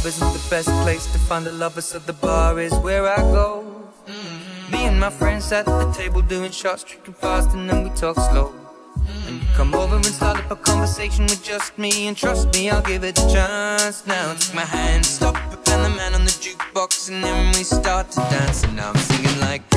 club isn't the best place to find a lover, so the bar is where I go. Mm-hmm. Me and my friends at the table doing shots, drinking fast, and then we talk slow. Mm-hmm. And you come over and start up a conversation with just me, and trust me, I'll give it a chance. Now take my hand, stop, Van the Man on the jukebox, and then we start to dance, and I'm singing like.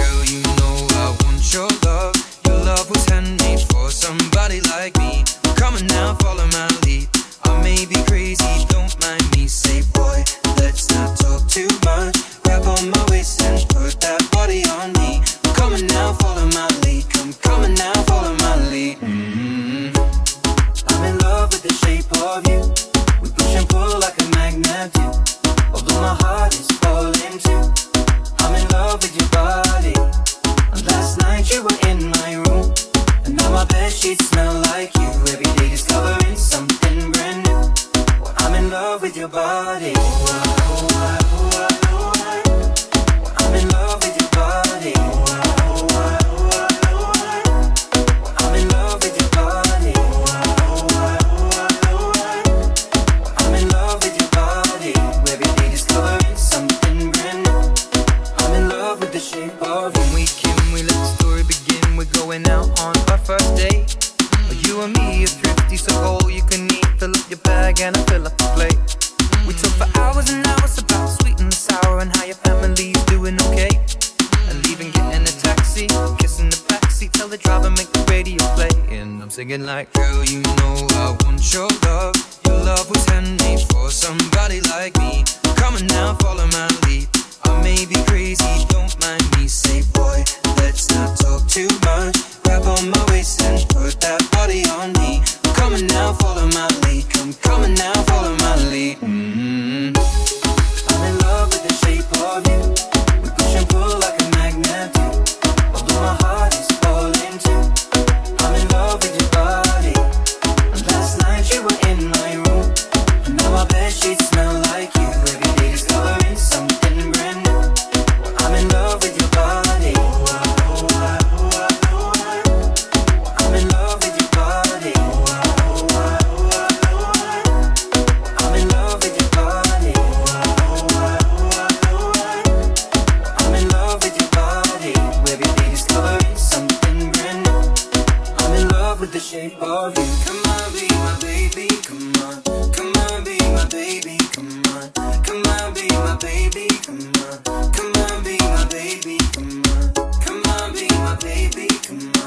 singing like, Girl, you know I want your love. Your love was handmade for somebody like me. Come on now, follow my lead. I may be crazy, don't mind me. Say, boy, baby, come on.